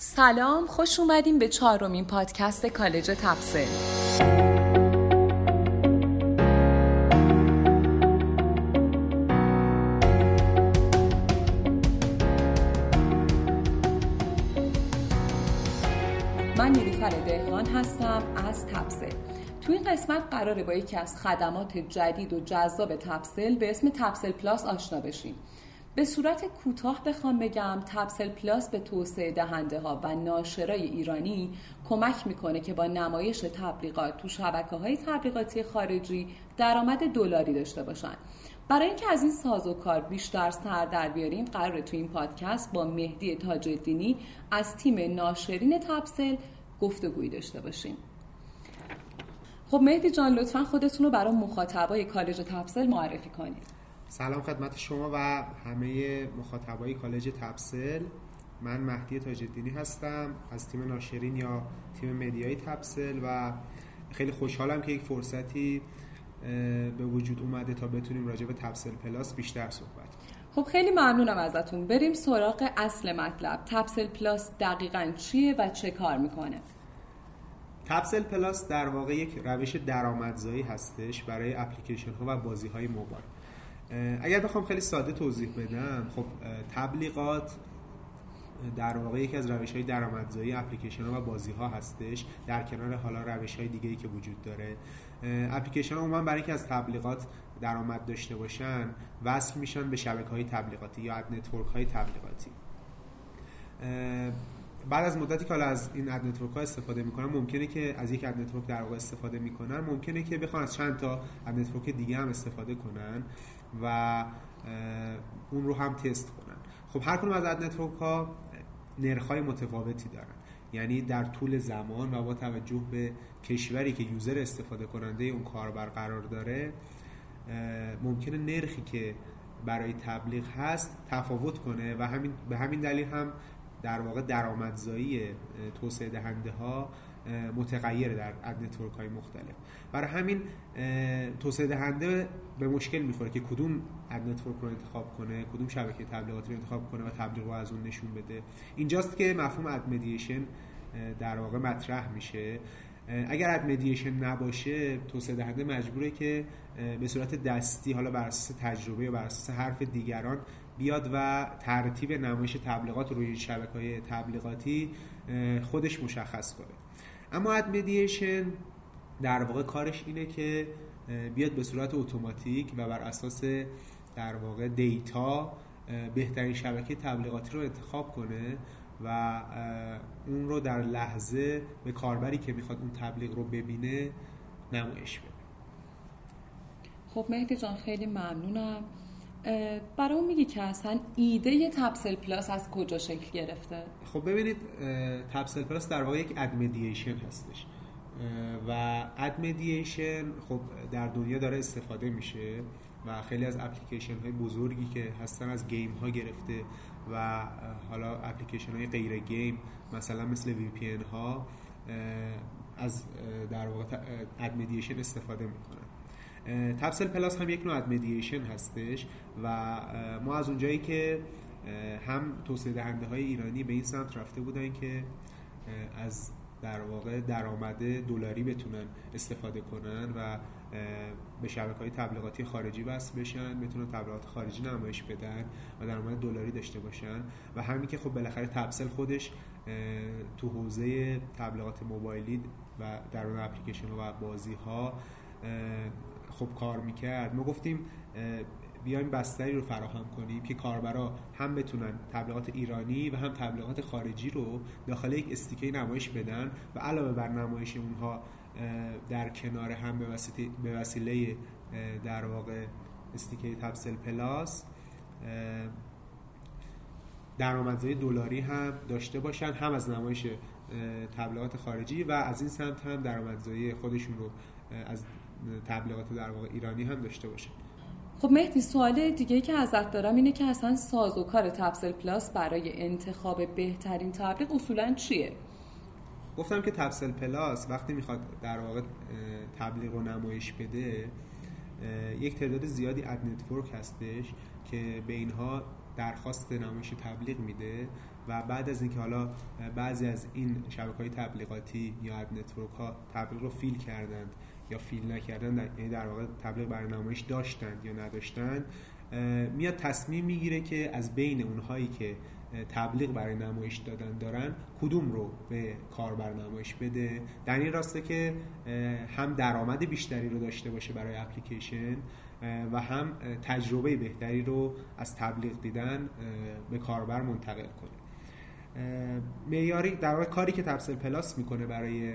سلام خوش اومدیم به چهارمین پادکست کالج تبسل من نیریفر دهقان هستم از تبسل تو این قسمت قراره با یکی از خدمات جدید و جذاب تبسل به اسم تبسل پلاس آشنا بشیم. به صورت کوتاه بخوام بگم تبسل پلاس به توسعه دهنده ها و ناشرای ایرانی کمک می‌کنه که با نمایش تبلیغات تو شبکه های تبلیغاتی خارجی درآمد دلاری داشته باشن. برای اینکه از این ساز و کار بیشتر سر در بیاریم قراره تو این پادکست با مهدی تاج الدینی از تیم ناشرین تبسل گفتگویی داشته باشیم. خب مهدی جان لطفا خودتون رو برای مخاطبای کالج تبسل معرفی کنید. سلام خدمت شما و همه مخاطبای کالج تپسل. من مهدی تاجدینی هستم. از تیم ناشرین یا تیم media ی تپسل و خیلی خوشحالم که یک فرصتی به وجود اومده تا بتونیم راجع به تپسل پلاس بیشتر صحبت خب خیلی ممنونم ازتون. بریم سراغ اصل مطلب. تپسل پلاس دقیقا چیه و چه کار می‌کنه؟ تپسل پلاس در واقع یک روش درآمدزایی هستش برای اپلیکیشن ها و بازی های موبایل. اگر بخوام خیلی ساده توضیح بدم خب تبلیغات در واقع یکی از روش های درآمدزایی اپلیکیشن ها و بازی ها هستش. در کنار حالا روش های دیگه ای که وجود داره. اپلیکیشن ها عموما برای اینکه از تبلیغات درآمد داشته باشن وصل میشن به شبکه های تبلیغاتی یا network های تبلیغاتی. بعد از مدتی که حالا از این ad network ها استفاده می‌کنن ممکنه که از یک ad network در واقع استفاده می‌کنن ممکنه که بخوان از چند تا ad network دیگه هم استفاده کنن و اون رو هم تست کنن. خب هر کدوم از ad network ها نرخ های متفاوتی دارن. یعنی در طول زمان و با توجه به کشوری که user استفاده کننده اون کاربر قرار داره ممکنه نرخی که برای تبلیغ هست تفاوت کنه و همین به همین دلیل هم در واقع درآمدزایی توسعه دهنده ها متغیر در network های مختلف. برای همین توسعه دهنده به مشکل می‌خوره که کدوم ad network رو انتخاب کنه کدوم شبکه تبلیغاتی رو انتخاب کنه و تبلیغ رو از اون نشون بده. اینجاست که مفهوم ad mediation در واقع مطرح میشه. اگر ad mediation نباشه توسعه دهنده مجبوره که به صورت دستی حالا بر اساس تجربه یا بر اساس حرف دیگران بیاد و ترتیب نمایش تبلیغات روی شبکه های تبلیغاتی خودش مشخص کنه. اما اد مدییشن در واقع کارش اینه که بیاد به صورت اتوماتیک و بر اساس در واقع دیتا بهترین شبکه تبلیغاتی رو انتخاب کنه و اون رو در لحظه به کاربری که می‌خواد اون تبلیغ رو ببینه نمایش بده. خب مهدی جان خیلی ممنونم. برای میگی که اصلا ایده تبسل پلاس از کجا شکل گرفته؟ خب ببینید Tapsell Plus در واقع یک ad mediation هستش. و ad mediation خب در دنیا داره استفاده میشه و خیلی از اپلیکیشن های بزرگی که هستن از گیم ها گرفته و حالا اپلیکیشن های غیر game مثلا مثل VPN ها از در واقع ad mediation استفاده می‌کنن. Tapsell Plus هم یک نوع ad mediation هستش و ما از اونجایی که هم توسعه دهنده های ایرانی به این سمت رفته بودن که از در واقع درآمد دلاری بتونن استفاده کنن و به شبکه های تبلیغاتی خارجی وصل بشن بتونن تبلیغات خارجی نمایش بدن و درآمد دلاری داشته باشن. و همین که خب بالاخره تبسل خودش تو حوزه تبلیغات موبایلی و در اون اپلیکیشن و بازی ها خب کار می‌کرد. ما گفتیم بیایم بستری رو فراهم کنیم که کاربرا هم بتونن تبلیغات ایرانی و هم تبلیغات خارجی رو داخل یک استیکه نمایش بدن و علاوه بر نمایش اونها در کنار هم به وسیله در واقع استیکه تبسل پلاس درآمدزایی دلاری هم داشته باشن هم از نمایش تبلیغات خارجی و از این سمت هم درآمدزایی خودشون رو از تبلیغات در واقع ایرانی هم داشته باشن خب مهدی سوال دیگه که ازت دارم اینه که اصلا ساز و کار Tapsell Plus برای انتخاب بهترین تبلیغ اصولا چیه؟ گفتم که Tapsell Plus وقتی می‌خواد در واقع تبلیغ و نمایش بده یک تعداد زیادی ad network هستش که به اینها درخواست نمایش تبلیغ میده و بعد از اینکه حالا بعضی از این شبکه های تبلیغاتی یا ad network ها تبلیغ رو fill کردند یا فیل نکردن در, یعنی در واقع تبلیغ نمایش داشتند یا نداشتند میاد تصمیم می‌گیره که از بین اونهایی که تبلیغ برای نمایش دادن دارن کدوم رو به کاربر نمایش بده. در این راسته که هم درآمد بیشتری رو داشته باشه برای اپلیکیشن و هم تجربه بهتری رو از تبلیغ دیدن به کاربر منتقل کنه. معیاری در واقع کاری که تبسل پلاس می‌کنه برای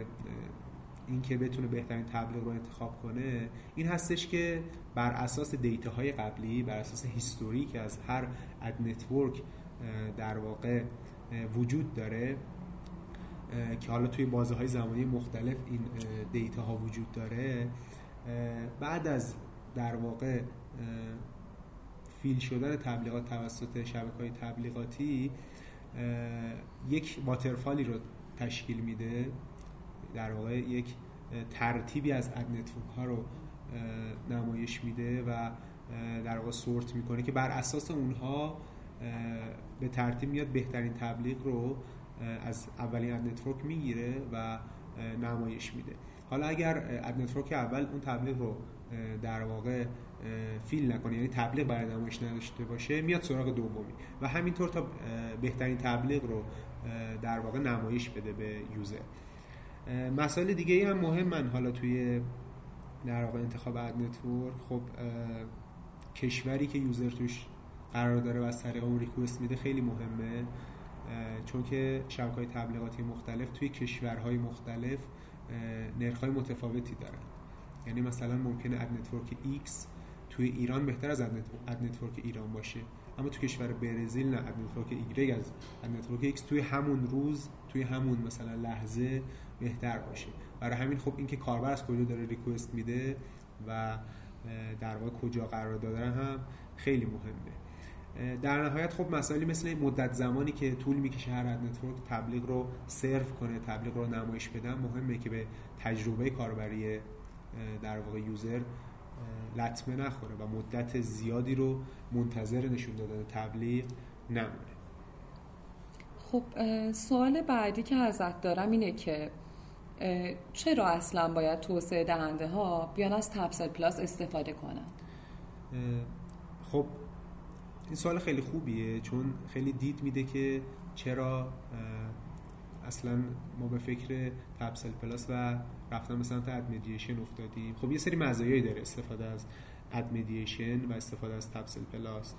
اینکه بتونه بهترین تبلیغ رو انتخاب کنه این هستش که بر اساس data های قبلی بر اساس history که از هر ad network در واقع وجود داره که حالا توی بازه های زمانی مختلف این data ها وجود داره. بعد از در واقع fill شدن تبلیغات توسط شبکه های تبلیغاتی یک waterfall ی رو تشکیل میده. در واقع یک ترتیبی از ad network ها رو نمایش میده و در واقع sort می‌کنه که بر اساس اونها به ترتیب میاد بهترین تبلیغ رو از اولین ad network می‌گیره و نمایش میده. حالا اگر ad network اول اون تبلیغ رو در واقع fill نکنه یعنی تبلیغ برای نمایش نداشته باشه میاد سراغ دومی و همینطور تا بهترین تبلیغ رو در واقع نمایش بده به user. مسائل دیگه ای هم مهمن. حالا توی در واقع انتخاب ad network خب کشوری که user توش قرار داره و از طریق اون request میده خیلی مهمه. چون که شبکه های تبلیغاتی مختلف توی کشورهای مختلف نرخ متفاوتی دارن. یعنی مثلا ممکنه ad network X توی ایران بهتر از ad network ایران باشه. اما تو کشور برزیل نه ad network Y از ad network X توی همون روز توی همون مثلا لحظه بهتر باشه. برای همین خب اینکه کاربر از کجا داره request میده و در واقع کجا قرار دادن هم خیلی مهمه. در نهایت خب مسائلی مثل مدت زمانی که طول می‌کشه هر ad network تبلیغ رو سرو کنه تبلیغ رو نمایش بدن مهمه که به تجربه کاربری در واقع یوزر لطمه نخوره و مدت زیادی رو منتظر نشون دادن تبلیغ نمونه. خب سوال بعدی که ازت دارم اینه که چرا اصلا باید توسعه دهنده ها بیان از تبسل پلاس استفاده کنن خب این سوال خیلی خوبیه چون خیلی دید میده که چرا اصلا ما به فکر Tapsell Plus و رفتن به سمت ad mediation افتادیم. خب یه سری مزایایی داره استفاده از ad mediation و استفاده از Tapsell Plus.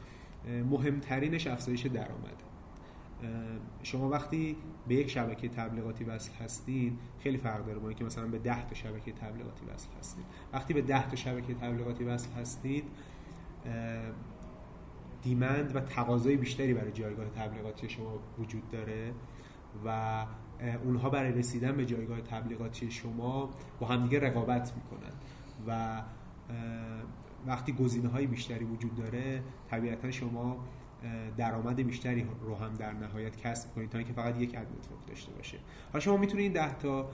مهمترینش افزایش درآمد شما وقتی به یک شبکه تبلیغاتی وصل هستین خیلی فرق داره با اینکه مثلا به 10 تا شبکه تبلیغاتی وصل هستید وقتی به 10 تا شبکه تبلیغاتی وصل هستید demand و تقاضای بیشتری برای جایگاه تبلیغاتی شما وجود داره و اونها برای رسیدن به جایگاه تبلیغاتی شما با همدیگه رقابت می‌کنن و وقتی گزینه های بیشتری وجود داره طبیعتا شما درآمد بیشتری رو هم در نهایت کسب کنید تا اینکه فقط یک ad network داشته باشه. حالا شما می‌تونید 10 تا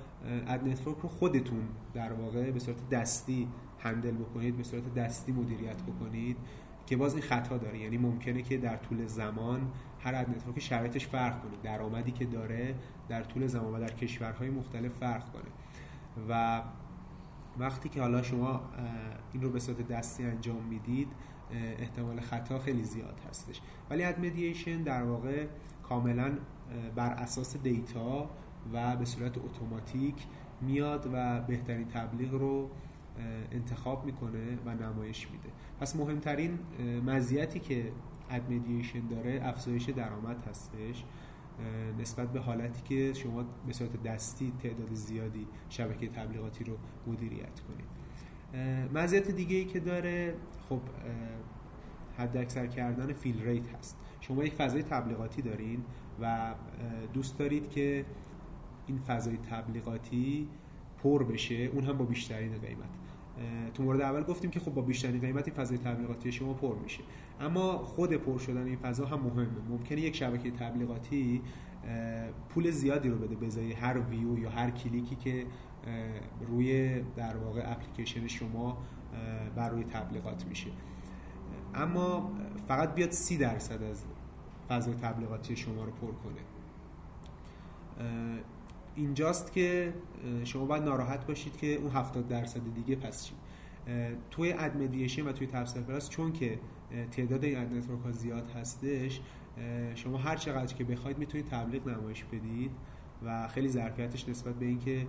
ad network رو خودتون در واقع به صورت دستی handle بکنید به صورت دستی مدیریت بکنید که باز این خطا داره. یعنی ممکنه که در طول زمان هر ad network شرایطش فرق کنه. درآمدی که داره در طول زمان و در کشورهای مختلف فرق کنه. و وقتی که حالا شما این رو به صورت دستی انجام می‌دید احتمال خطا خیلی زیاد هستش. ولی ad mediation در واقع کاملا بر اساس data و به صورت اتوماتیک میاد و بهترین تبلیغ رو انتخاب می‌کنه و نمایش میده. پس مهمترین مزیتی که اد مدییشن داره افزایش درآمد هستش نسبت به حالتی که شما به صورت دستی تعداد زیادی شبکه تبلیغاتی رو مدیریت کنید. مزیت دیگه ای که داره خب حد اکثر کردن فیل ریت هست. شما یک فضای تبلیغاتی دارین و دوست دارید که این فضای تبلیغاتی پر بشه اون هم با بیشترین قیمت. تو مورد اول گفتیم که خب با بیشترین قیمت این فضای تبلیغاتی شما پر میشه. اما خود پر شدن این فضا هم مهمه. ممکنه یک شبکه تبلیغاتی پول زیادی رو بده بزایی هر ویو یا هر کلیکی که روی در واقع اپلیکیشن شما بر روی تبلیغات میشه. اما فقط بیاد سی درصد از فضای تبلیغاتی شما رو پر کنه. اینجاست که شما باید ناراحت باشید که اون 70 درصد دیگه پس چی؟ توی ad mediation و توی Tapsell Plus چون که تعداد این ad network ها زیاد هستش شما هر چقدر که بخواید می‌تونید تبلیغ نمایش بدید. و خیلی ظرفیتش نسبت به اینکه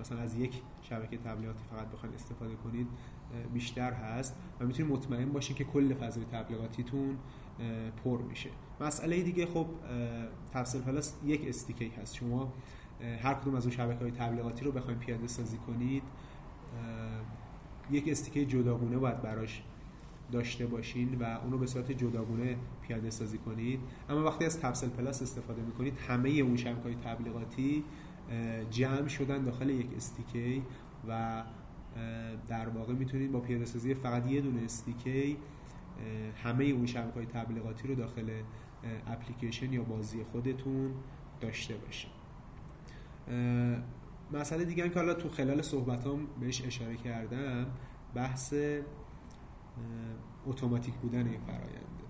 مثلا از یک شبکه تبلیغاتی فقط بخواید استفاده کنید بیشتر هست و می‌تونید مطمئن باشید که کل فضای تبلیغاتیتون پر میشه. مسئله دیگه خب تفسیر پلاس یک استیکی هست. شما هر کدوم از اون شبکه های تبلیغاتی رو بخواید پیاده سازی کنید یک استیکه جداگونه باید براش داشته باشین و اونو به صورت جداگونه پیاده سازی کنید. اما وقتی از تپسل پلاس استفاده می‌کنید همه اون شبکه تبلیغاتی جمع شدن داخل یک استیکی و در واقع می‌تونید با پیاده سازی فقط یه دونه استیکی همه اون شبکه تبلیغاتی رو داخل اپلیکیشن یا بازی خودتون داشته باشید مسئله دیگه هم که حالا تو خلال صحبتام بهش اشاره کردم بحث اتوماتیک بودن این فراینده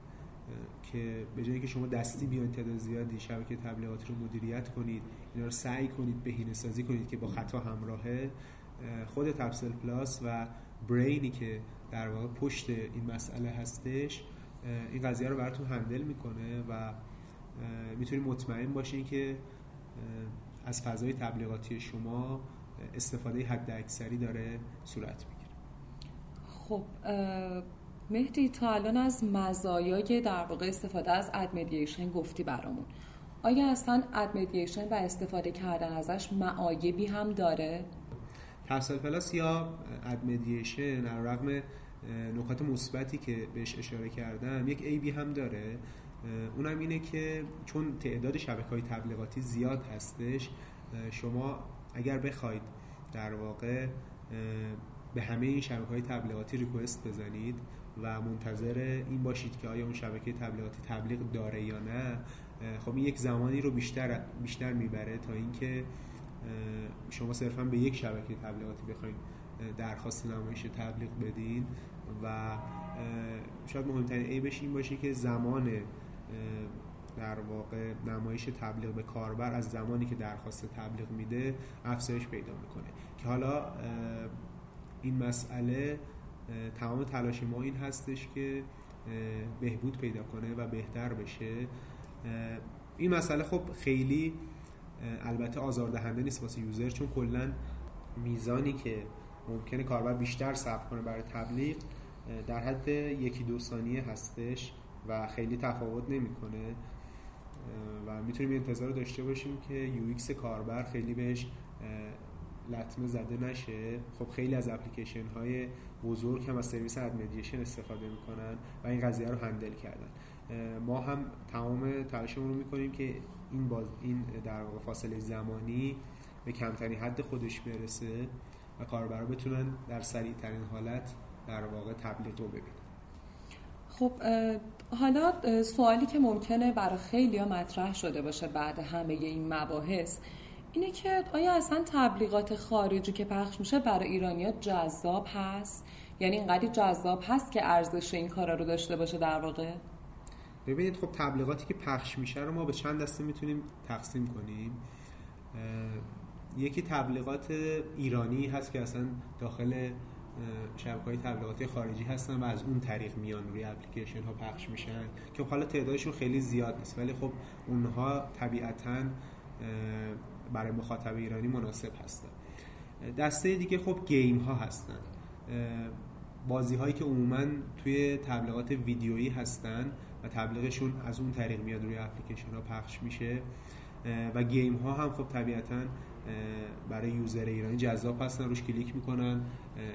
که به جایی که شما دستی بیان تعداد زیادی شبکه تبلیغاتی رو مدیریت کنید اینا رو سعی کنید بهینه سازی کنید که با خطا همراهه خود تپسل پلاس و برینی که در واقع پشت این مسئله هستش این قضیه رو براتون هندل می‌کنه و می‌تونید مطمئن باشین که از فضای تبلیغاتی شما استفاده حد اکثری داره صورت می‌گیره. خب مهدی تا الان از مزایای در واقع استفاده از اد گفتی برامون آیا اصلا اد و استفاده کردن ازش معایبی هم داره؟ تفصیل پلاس یا اد مدییشن رغم نکات مثبتی که بهش اشاره کردم یک ای بی هم داره اونم اینه که چون تعداد شبکه های تبلیغاتی زیاد هستش شما اگر بخواید در واقع به همه این شبکه های تبلیغاتی ریکوست بزنید و منتظر این باشید که آیا اون شبکه تبلیغاتی تبلیغ داره یا نه خب این یک زمانی رو بیشتر بیشتر می‌بره تا اینکه شما صرفا به یک شبکه تبلیغاتی بخواید درخواست نمایش تبلیغ بدین و شاید مهمترین عیبش این باشه که زمان در واقع نمایش تبلیغ به کاربر از زمانی که درخواست تبلیغ میده افزایش پیدا می‌کنه. که حالا این مسئله تمام تلاش ما این هستش که بهبود پیدا کنه و بهتر بشه. این مسئله خب خیلی البته آزاردهنده نیست واسه یوزر چون کلا میزانی که ممکنه کاربر بیشتر صبر کنه برای تبلیغ در حد یکی دو ثانیه هستش و خیلی تفاوت نمی‌کنه. و می‌تونیم انتظار داشته باشیم که یو کاربر خیلی بهش لطمه زده نشه. خب خیلی از اپلیکیشن های بزرگ هم از سرویس ادمدیشن استفاده می‌کنن و این قضیه رو هندل کردن. ما هم تمام تلاشمون رو می‌کنیم که این باز این در واقع فاصله زمانی به کمترین حد خودش برسه و کاربرا بتونن در سریع ترین حالت در واقع تبلیغ رو ببینن. خب حالا سوالی که ممکنه برای خیلی ها مطرح شده باشه بعد همه این مباحث اینه که آیا اصلا تبلیغات خارجی که پخش میشه برای ایرانیا جذاب هست؟ یعنی اینقدر جذاب هست که ارزش این کارا رو داشته باشه در واقع؟ ببینید خب تبلیغاتی که پخش میشه رو ما به چند دسته می‌تونیم تقسیم کنیم. یکی تبلیغات ایرانی هست که اصلا داخل شبکه های تبلیغاتی خارجی هستن و از اون طریق میان روی اپلیکیشن ها پخش میشن. که خب حالا تعدادشون خیلی زیاد نیست ولی خب اونها طبیعتا برای مخاطب ایرانی مناسب هستن. دسته دیگه خب game ها هستن. بازی هایی که عموما توی تبلیغات ویدیویی هستن و تبلیغشون از اون طریق میاد روی اپلیکیشن ها پخش میشه. و game ها هم خب طبیعتا برای user ایرانی جذاب هستن روش کلیک می‌کنن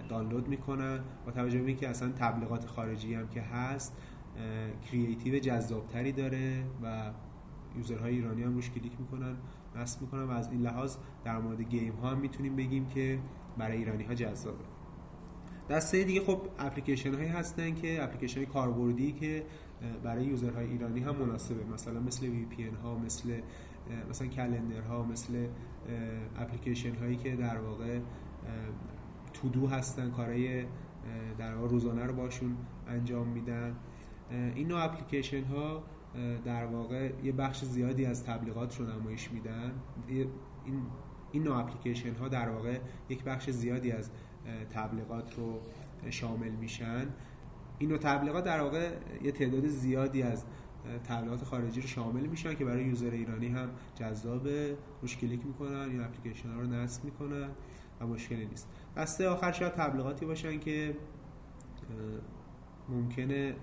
دانلود می‌کنن با توجه به که اصلا تبلیغات خارجی هم که هست creative جذابتری داره و user های ایرانی هم روش کلیک می‌کنن. نصب می‌کنن و از این لحاظ در مورد game ها هم می‌تونیم بگیم که برای ایرانی ها جذابه. دسته دیگه خب اپلیکیشن هایی هستن که اپلیکیشن کاربردی که برای user های ایرانی هم مناسبه. مثلا مثل VPN ها مثل مثلا calendar ها مثل اپلیکیشن هایی که در واقع to-do هستن کارهای در واقع روزانه رو باشون انجام میدن. این نوع اپلیکیشن ها در واقع یه بخش زیادی از تبلیغات رو نمایش میدن. این این نوع اپلیکیشن ها در واقع یک بخش زیادی از تبلیغات رو شامل میشن. این نوع تبلیغات در واقع یه تعداد زیادی از تبلیغات خارجی رو شامل میشن که برای یوزر ایرانی هم جذاب روش کلیک می‌کنن این اپلیکیشن ها رو نصب می‌کنن و مشکلی نیست. دسته آخر شاید تبلیغاتی باشن که ممکنه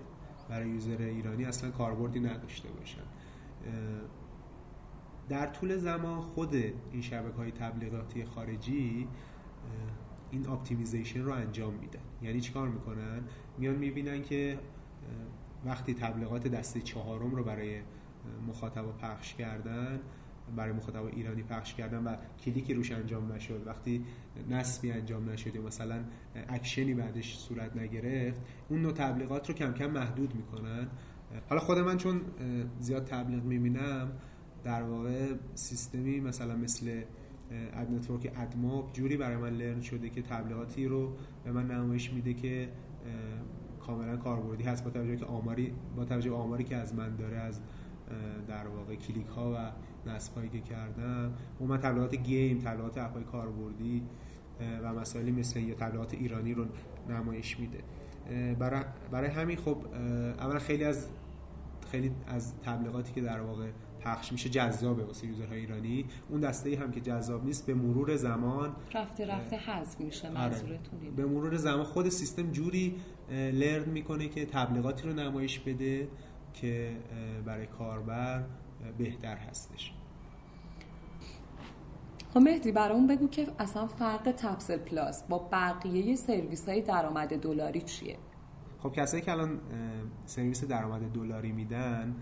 برای user ایرانی اصلا کاربردی نداشته باشن. در طول زمان خود این شبکه های تبلیغاتی خارجی این optimization رو انجام میدن. یعنی چیکار می‌کنن؟ میان می‌بینن که وقتی تبلیغات دسته چهارم رو برای مخاطب پخش کردن برای مخاطب ایرانی پخش کردن و کلیکی روش انجام نشد. وقتی نصبی انجام نشد یا مثلا اکشنی بعدش صورت نگرفت اون نوع تبلیغات رو کم کم محدود می‌کنن. حالا خود من چون زیاد تبلیغ می‌بینم در واقع سیستمی مثلا مثل ad network AdMob جوری برای من learn شده که تبلیغاتی رو به من نمایش میده که کاملا کاربردی هست. با توجه که آماری با توجه آماری که از من داره از در واقع کلیک ها و نصب هایی که کردم و من تبلیغات گیم تبلیغات اپ های کاربردی و مسائلی مثل یا تبلیغات ایرانی رو نمایش میده. برای, برای همین خب اولا خیلی از خیلی از تبلیغاتی که در واقع پخش میشه جذابه واسه یوزرهای ایرانی. اون دسته ای هم که جذاب نیست به مرور زمان رفته رفته حذف میشه آره. منظورتون به مرور زمان خود سیستم جوری لرن می‌کنه که تبلیغاتی رو نمایش بده که برای کاربر بهتر هستش. خب مهدی برام بگو که اصلا فرق تپسل پلاس با بقیه سرویس های درآمد دلاری چیه؟ خب کسایی که الان سرویس درآمد دلاری میدن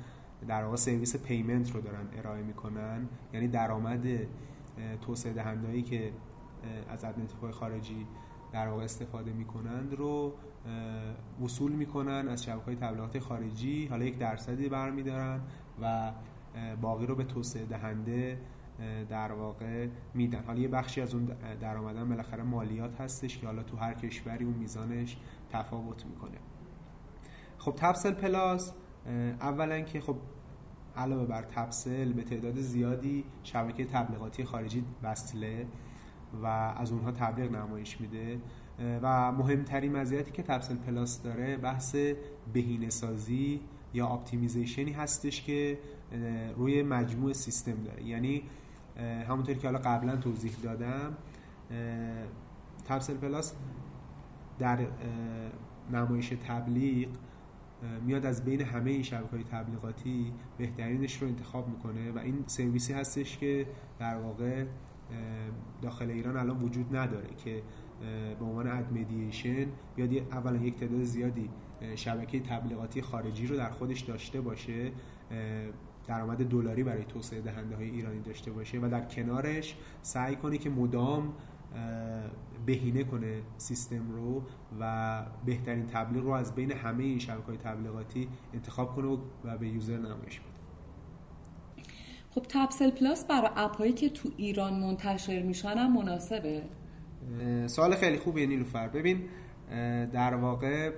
در واقع سرویس payment رو دارن ارائه می‌کنن. یعنی درآمد توسعه دهندهایی که از ad network های خارجی در واقع استفاده می‌کنند رو وصول می‌کنن از شبکه های تبلیغات خارجی. حالا یک درصدی برمیدارن و باقی رو به توسعه دهنده در واقع میدن. حالا یه بخشی از اون درآمدن بالاخره مالیات هستش که حالا تو هر کشوری اون میزانش تفاوت می‌کنه. خب تپسل پلاس اولا که خب علاوه بر تپسل به تعداد زیادی شبکه تبلیغاتی خارجی وصله و از اونها تبلیغ نمایش میده. و مهمترین مزیتی که تپسل پلاس داره بحث بهینه سازی یا optimization ی هستش که روی مجموع سیستم داره. یعنی همونطوری که حالا قبلا توضیح دادم تپسل پلاس در نمایش تبلیغ میاد از بین همه این شبکه های تبلیغاتی بهترینش رو انتخاب می‌کنه و این سرویسی هستش که در واقع داخل ایران الان وجود نداره که به عنوان اد مدییشن بیاد اولا یک تعداد زیادی شبکه تبلیغاتی خارجی رو در خودش داشته باشه درآمد دلاری برای توسعه دهنده های ایرانی داشته باشه و در کنارش سعی کنه که مدام بهینه کنه سیستم رو و بهترین تبلیغ رو از بین همه این شبکه های تبلیغاتی انتخاب کنه و به user نمایش بده. خب تپسل پلاس برای اپ هایی که تو ایران منتشر میشن هم مناسبه؟ سوال خیلی خوبیه نیلوفر. ببین در واقع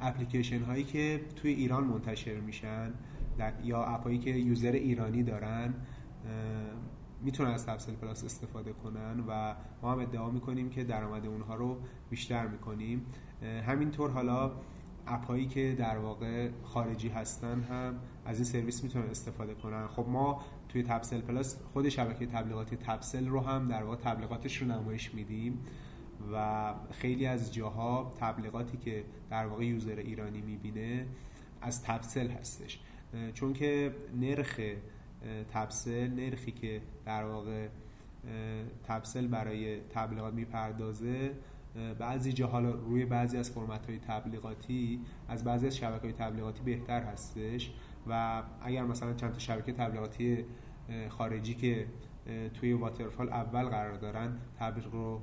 اپلیکیشن هایی که توی ایران منتشر میشن یا اپ هایی که user ایرانی دارن می‌تونن از تپسل پلاس استفاده کنن و ما هم ادعا می‌کنیم که درآمد اونها رو بیشتر می‌کنیم. همینطور حالا اپایی که در واقع خارجی هستن هم از این سرویس می‌تونن استفاده کنن. خب ما توی تپسل پلاس خود شبکه تبلیغاتی تپسل رو هم در واقع تبلیغاتش رو نمایش میدیم و خیلی از جاها تبلیغاتی که در واقع یوزر ایرانی می‌بینه از تپسل هستش. چون که نرخ تبسل نرخی که در واقع تبسل برای تبلیغات می‌پردازه بعضی جاها روی بعضی از فرمت های تبلیغاتی از بعضی از شبکه های تبلیغاتی بهتر هستش و اگر مثلا چند تا شبکه تبلیغاتی خارجی که توی واترفال اول قرار دارن تبلیغ رو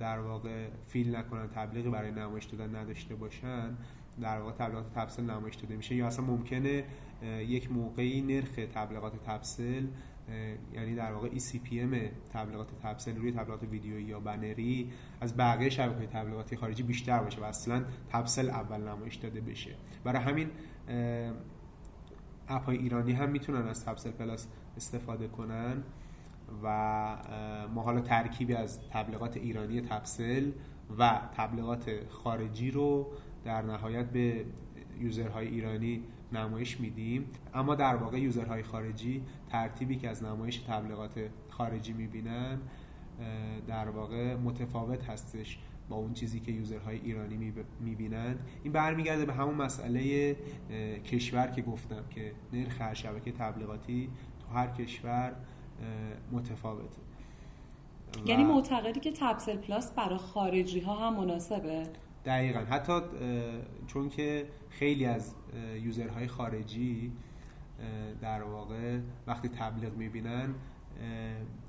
در واقع فیل نکنن تبلیغی برای نمایش دادن نداشته باشن در واقع تبلیغات تبسل نمایش داده میشه. یا اصلا ممکنه یک موقعی نرخ تبلیغات تبسل یعنی در واقع ECPM تبلیغات تبسل روی تبلیغات ویدیویی یا بنری از بقیه شبکه تبلیغاتی خارجی بیشتر باشه و اصلا تبسل اول نمایش داده بشه. برای همین اپ های ایرانی هم می‌تونن از تبسل پلاس استفاده کنن و ما حالا ترکیبی از تبلیغات ایرانی تبسل و تبلیغات خارجی رو در نهایت به یوزرهای ایرانی نمایش میدیم. اما در واقع یوزرهای خارجی ترتیبی که از نمایش تبلیغات خارجی می‌بینن در واقع متفاوت هستش با اون چیزی که یوزرهای ایرانی می‌بینند این برمیگرده به همون مسئله کشور که گفتم که نرخ هر شبکه تبلیغاتی تو هر کشور متفاوته. یعنی معتقدی که تبسل پلاس برای خارجی ها هم مناسبه؟ دقیقا. حتی چون که خیلی از یوزرهای خارجی در واقع وقتی تبلیغ می‌بینن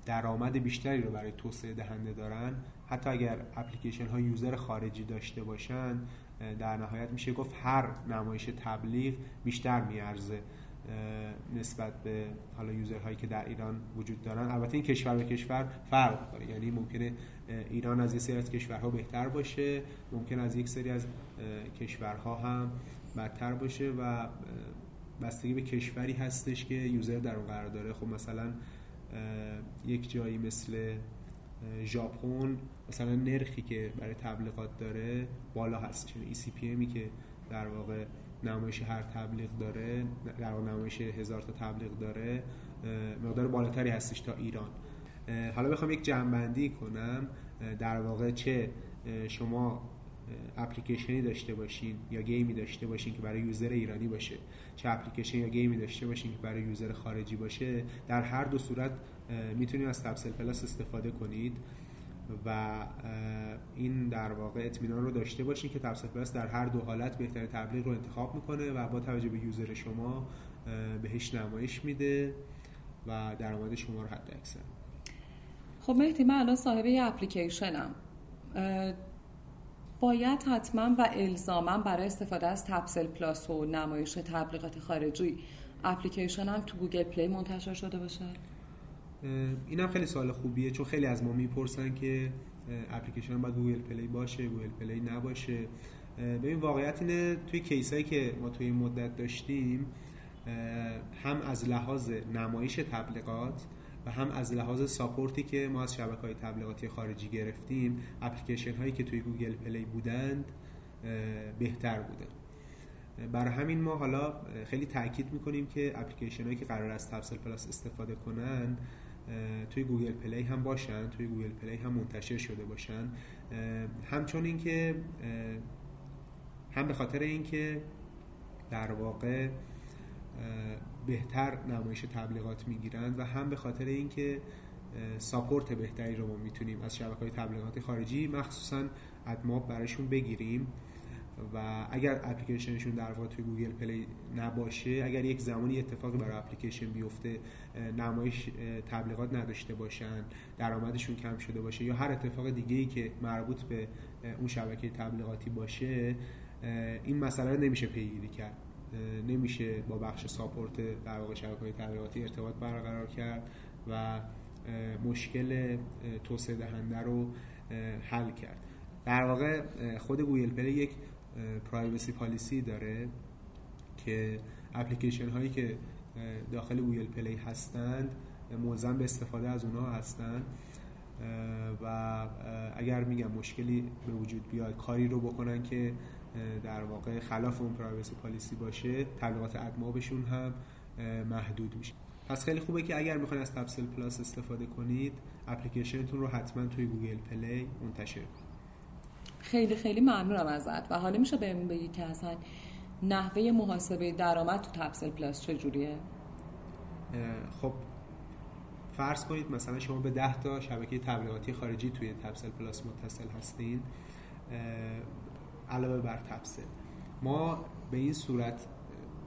درآمد بیشتری رو برای توسعه دهنده دارن. حتی اگر اپلیکیشن ها یوزر خارجی داشته باشن در نهایت میشه گفت هر نمایش تبلیغ بیشتر میارزه. نسبت به حالا یوزرهایی که در ایران وجود دارن. البته این کشور به کشور فرق داره. یعنی ممکنه ایران از یک سری از کشورها بهتر باشه ممکن از یک سری از کشورها هم بدتر باشه و بستگی به کشوری هستش که یوزر در اون قرار داره. خب مثلا یک جایی مثل ژاپن مثلا نرخی که برای تبلیغات داره بالا هست. یعنی ECPMی که در واقع نمایش هر تبلیغ داره در نمایش هزار تا تبلیغ داره مقدار بالاتری هستش تا ایران. حالا بخوام یک جمع‌بندی کنم در واقع چه شما اپلیکیشنی داشته باشین یا game ی داشته باشین که برای user ایرانی باشه. چه اپلیکیشن یا game ی داشته باشین که برای user خارجی باشه. در هر دو صورت می‌تونید از تپسل پلاس استفاده کنید. و این در واقع اطمینان رو داشته باشین که تپسل پلاس در هر دو حالت بهترین تبلیغ رو انتخاب می‌کنه و با توجه به user شما بهش نمایش میده و درآمد شما رو حد اکثر خب مهدی من الان صاحب یه اپلیکیشنم. باید حتما و الزاما برای استفاده از تپسل پلاس و نمایش تبلیغات خارجی اپلیکیشن هم تو Google Play منتشر شده باشه؟ این هم خیلی سوال خوبیه چون خیلی از ما می‌پرسن که اپلیکیشن باید Google Play باشه Google Play نباشه. ببین واقعیت اینه توی case ایی که ما توی این مدت داشتیم هم از لحاظ نمایش تبلیغات و هم از لحاظ support ی که ما از شبکه های تبلیغاتی خارجی گرفتیم اپلیکیشن هایی که توی Google Play بودند بهتر بودن برای همین ما حالا خیلی تاکید می‌کنیم که اپلیکیشن هایی که قرار از تپسل پلاس استفاده کنن توی Google Play هم باشن توی Google Play هم منتشر شده باشن. همچون اینکه هم به خاطر اینکه در واقع بهتر نمایش تبلیغات می‌گیرند و هم به خاطر اینکه support بهتری رو ما می‌تونیم از شبکه های تبلیغات خارجی مخصوصا AdMob براشون بگیریم. و اگر اپلیکیشنشون در واقع توی Google Play نباشه اگر یک زمانی اتفاقی برای اپلیکیشن بیفته نمایش تبلیغات نداشته باشن درآمدشون کم شده باشه یا هر اتفاق دیگه ای که مربوط به اون شبکه تبلیغاتی باشه این مسئله نمیشه پیگیری کرد. نمیشه با بخش support در واقع شبکه‌های تبلیغاتی ارتباط برقرار کرد و مشکل توسعه دهنده رو حل کرد. در واقع خود Google Play یک privacy policy داره که اپلیکیشن هایی که داخل Google Play هستند ملزم به استفاده از اونها هستند. و اگر میگم مشکلی به وجود بیاد کاری رو بکنن که در واقع خلاف اون privacy policy باشه تبلیغات AdMob شون هم محدود میشه. پس خیلی خوبه که اگر می‌خواین از تپسل پلاس استفاده کنید اپلیکیشنتون رو حتما توی Google Play منتشر کنید. خیلی خیلی ممنونم ازت. و حالا میشه بهمون بگی که اصلا نحوه محاسبه درآمد تو تبسل پلاس چجوریه؟ خب فرض کنید مثلا شما به 10 تا شبکه تبلیغاتی خارجی توی تبسل پلاس متصل هستین علاوه بر تبسل ما به این صورت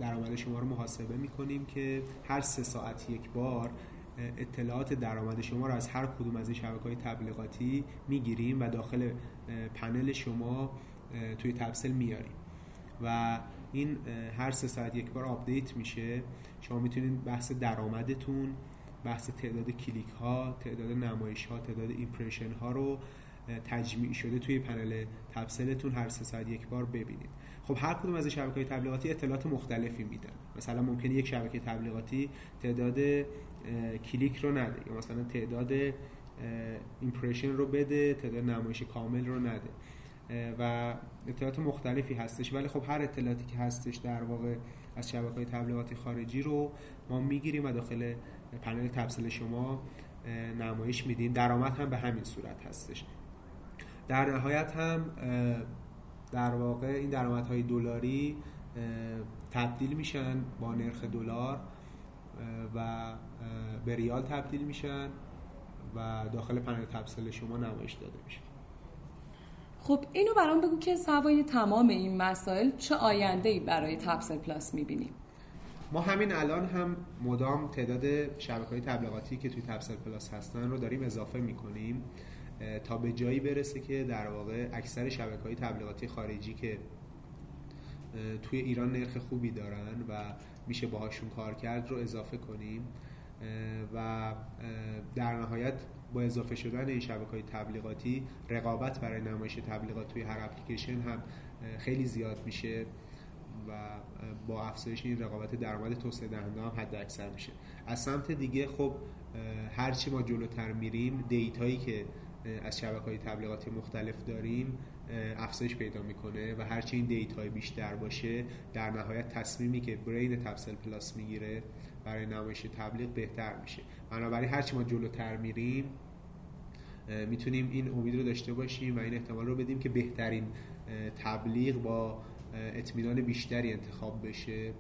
درآمد شما رو محاسبه می‌کنیم که هر سه ساعت یک بار اطلاعات درآمد شما رو از هر کدوم از این شبکه های تبلیغاتی می‌گیریم و داخل پنل شما توی تپسل میاریم. و این هر سه ساعت یک بار آپدیت میشه. شما می‌تونید بحث درآمدتون بحث تعداد کلیک ها تعداد نمایش ها تعداد impression ها رو تجمیع شده توی پنل تپسلتون هر سه ساعت یک بار ببینید. خب هر کدوم از شبکه های تبلیغاتی اطلاعات مختلفی میدن. مثلا ممکنه یک شبکه تبلیغاتی تعداد کلیک رو نده یا مثلا تعداد ایمپرشن رو بده تعداد نمایش کامل رو نده. و اطلاعات مختلفی هستش. ولی خب هر اطلاعاتی که هستش در واقع از شبکه های تبلیغاتی خارجی رو ما می‌گیریم و داخل پنل تبسل شما نمایش میدیم درآمد هم به همین صورت هستش. در نهایت هم در واقع این درآمدهای دلاری تبدیل میشن با نرخ دلار. و به ریال تبدیل میشن و داخل پنل تپسل شما نمایش داده میشه. خب اینو برام بگو که سوای تمام این مسائل چه آینده ای برای تپسل پلاس می‌بینیم ما همین الان هم مدام تعداد شبکه های تبلیغاتی که توی تپسل پلاس هستن رو داریم اضافه می‌کنیم تا به جایی برسه که در واقع اکثر شبکه های تبلیغاتی خارجی که توی ایران نرخ خوبی دارن و میشه باهاشون کار کرد رو اضافه کنیم و در نهایت با اضافه شدن این شبکه های تبلیغاتی رقابت برای نمایش تبلیغات توی هر اپلیکیشن هم خیلی زیاد میشه و با افزایش این رقابت درآمد توسعه دهنده هم حد اکثر میشه. از سمت دیگه خب هرچی ما جلوتر میریم دیتایی که از شبکه های تبلیغاتی مختلف داریم افزایش پیدا می‌کنه و هرچی این data ی بیشتر باشه در نهایت تصمیمی که brain تپسل پلاس می‌گیره برای نمایش تبلیغ بهتر میشه. بنابراین هرچی ما جلوتر میریم می‌تونیم این امید رو داشته باشیم و این احتمال رو بدیم که بهترین تبلیغ با اطمینان بیشتری انتخاب بشه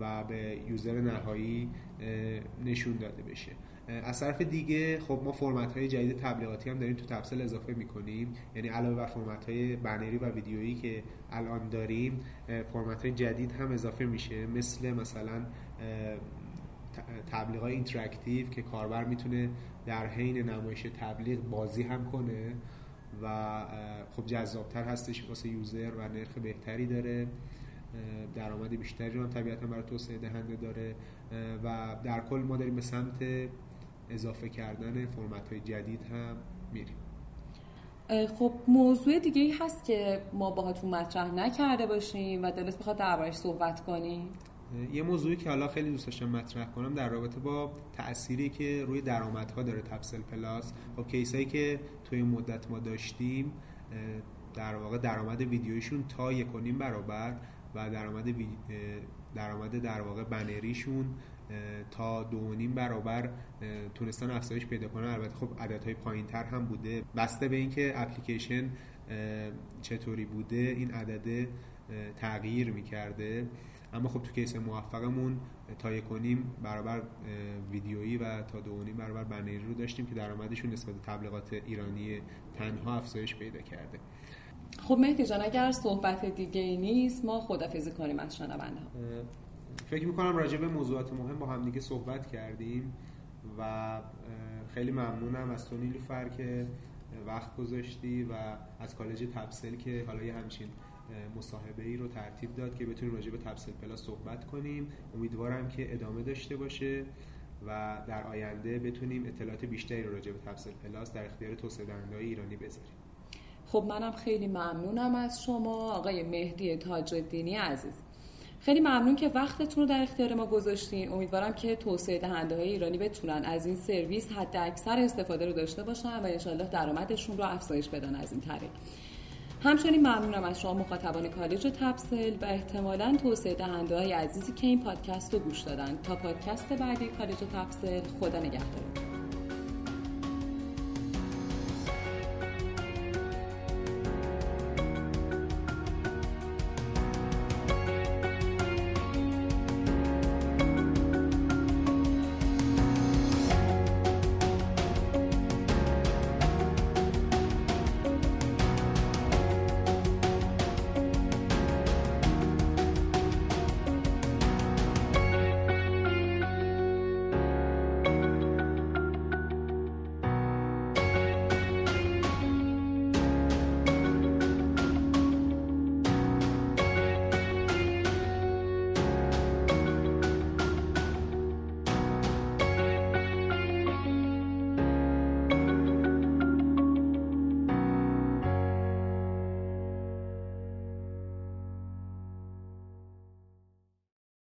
و به user نهایی نشون داده بشه. از طرف دیگه خب ما فرمت های جدید تبلیغاتی هم داریم تو تپسل اضافه می‌کنیم. یعنی علاوه بر فرمت های بنری و ویدیویی که الان داریم فرمت های جدید هم اضافه میشه. مثل مثلا تبلیغ های interactive که کاربر می‌تونه در حین نمایش تبلیغ بازی هم کنه و خب جذابتر هستش واسه user و نرخ بهتری داره. درآمد بیشتری هم طبیعتا برای توسعه دهنده داره. و در کل ما داریم به سمت اضافه کردن فرمت های جدید هم میریم. خب موضوع دیگه ای هست که ما باهاتون مطرح نکرده باشیم و دلت می‌خواد دربارش صحبت کنیم یه موضوعی که حالا خیلی دوست داشتم مطرح کنم در رابطه با تأثیری که روی درآمدها داره تپسل پلاس. خب کیسایی که توی مدت ما داشتیم در واقع درآمد ویدیویشون تا یک برابر و درآمد درآمد در واقع بنریشون تا دو نیم برابر تونستن افزایش پیدا کنن. البته خب عددهای پایین تر هم بوده. بسته به اینکه اپلیکیشن چطوری بوده این عدد تغییر می‌کرده. اما خب تو کیس موفقمون تا یکونیم برابر ویدیویی و تا دو نیم برابر بنری رو داشتیم که درآمدشون نسبت تبلیغات ایرانی تنها افزایش پیدا کرده. خب مهدی جان اگر صحبت دیگه ای نیست ما خدافزی کنیم از شنونده فکر می‌کنم راجع به موضوعات مهم با هم دیگه صحبت کردیم و خیلی ممنونم از تو نیلوفر که وقت گذاشتی و از کالج تپسل که حالا یه همچین مصاحبه ای رو ترتیب داد که بتونیم راجع به تپسل پلاس صحبت کنیم. امیدوارم که ادامه داشته باشه و در آینده بتونیم اطلاعات بیشتری رو راجع به تپسل پلاس در اختیار توسعه دهنده‌های ایرانی بذاریم. خب منم خیلی ممنونم از شما. آقای مهدی تاج الدینی عزیز. خیلی ممنون که وقتتون رو در اختیار ما گذاشتین. امیدوارم که توسعه دهنده های ایرانی بتونن از این سرویس حد اکثر استفاده رو داشته باشن و انشالله درآمدشون رو افزایش بدن از این طریق. همچنین ممنونم از شما مخاطبان کالج و تبسل و احتمالا توسعه دهنده های عزیزی که این پادکست رو گوش دادن. تا پادکست بعدی کالج و تبسل خدا نگهدارتون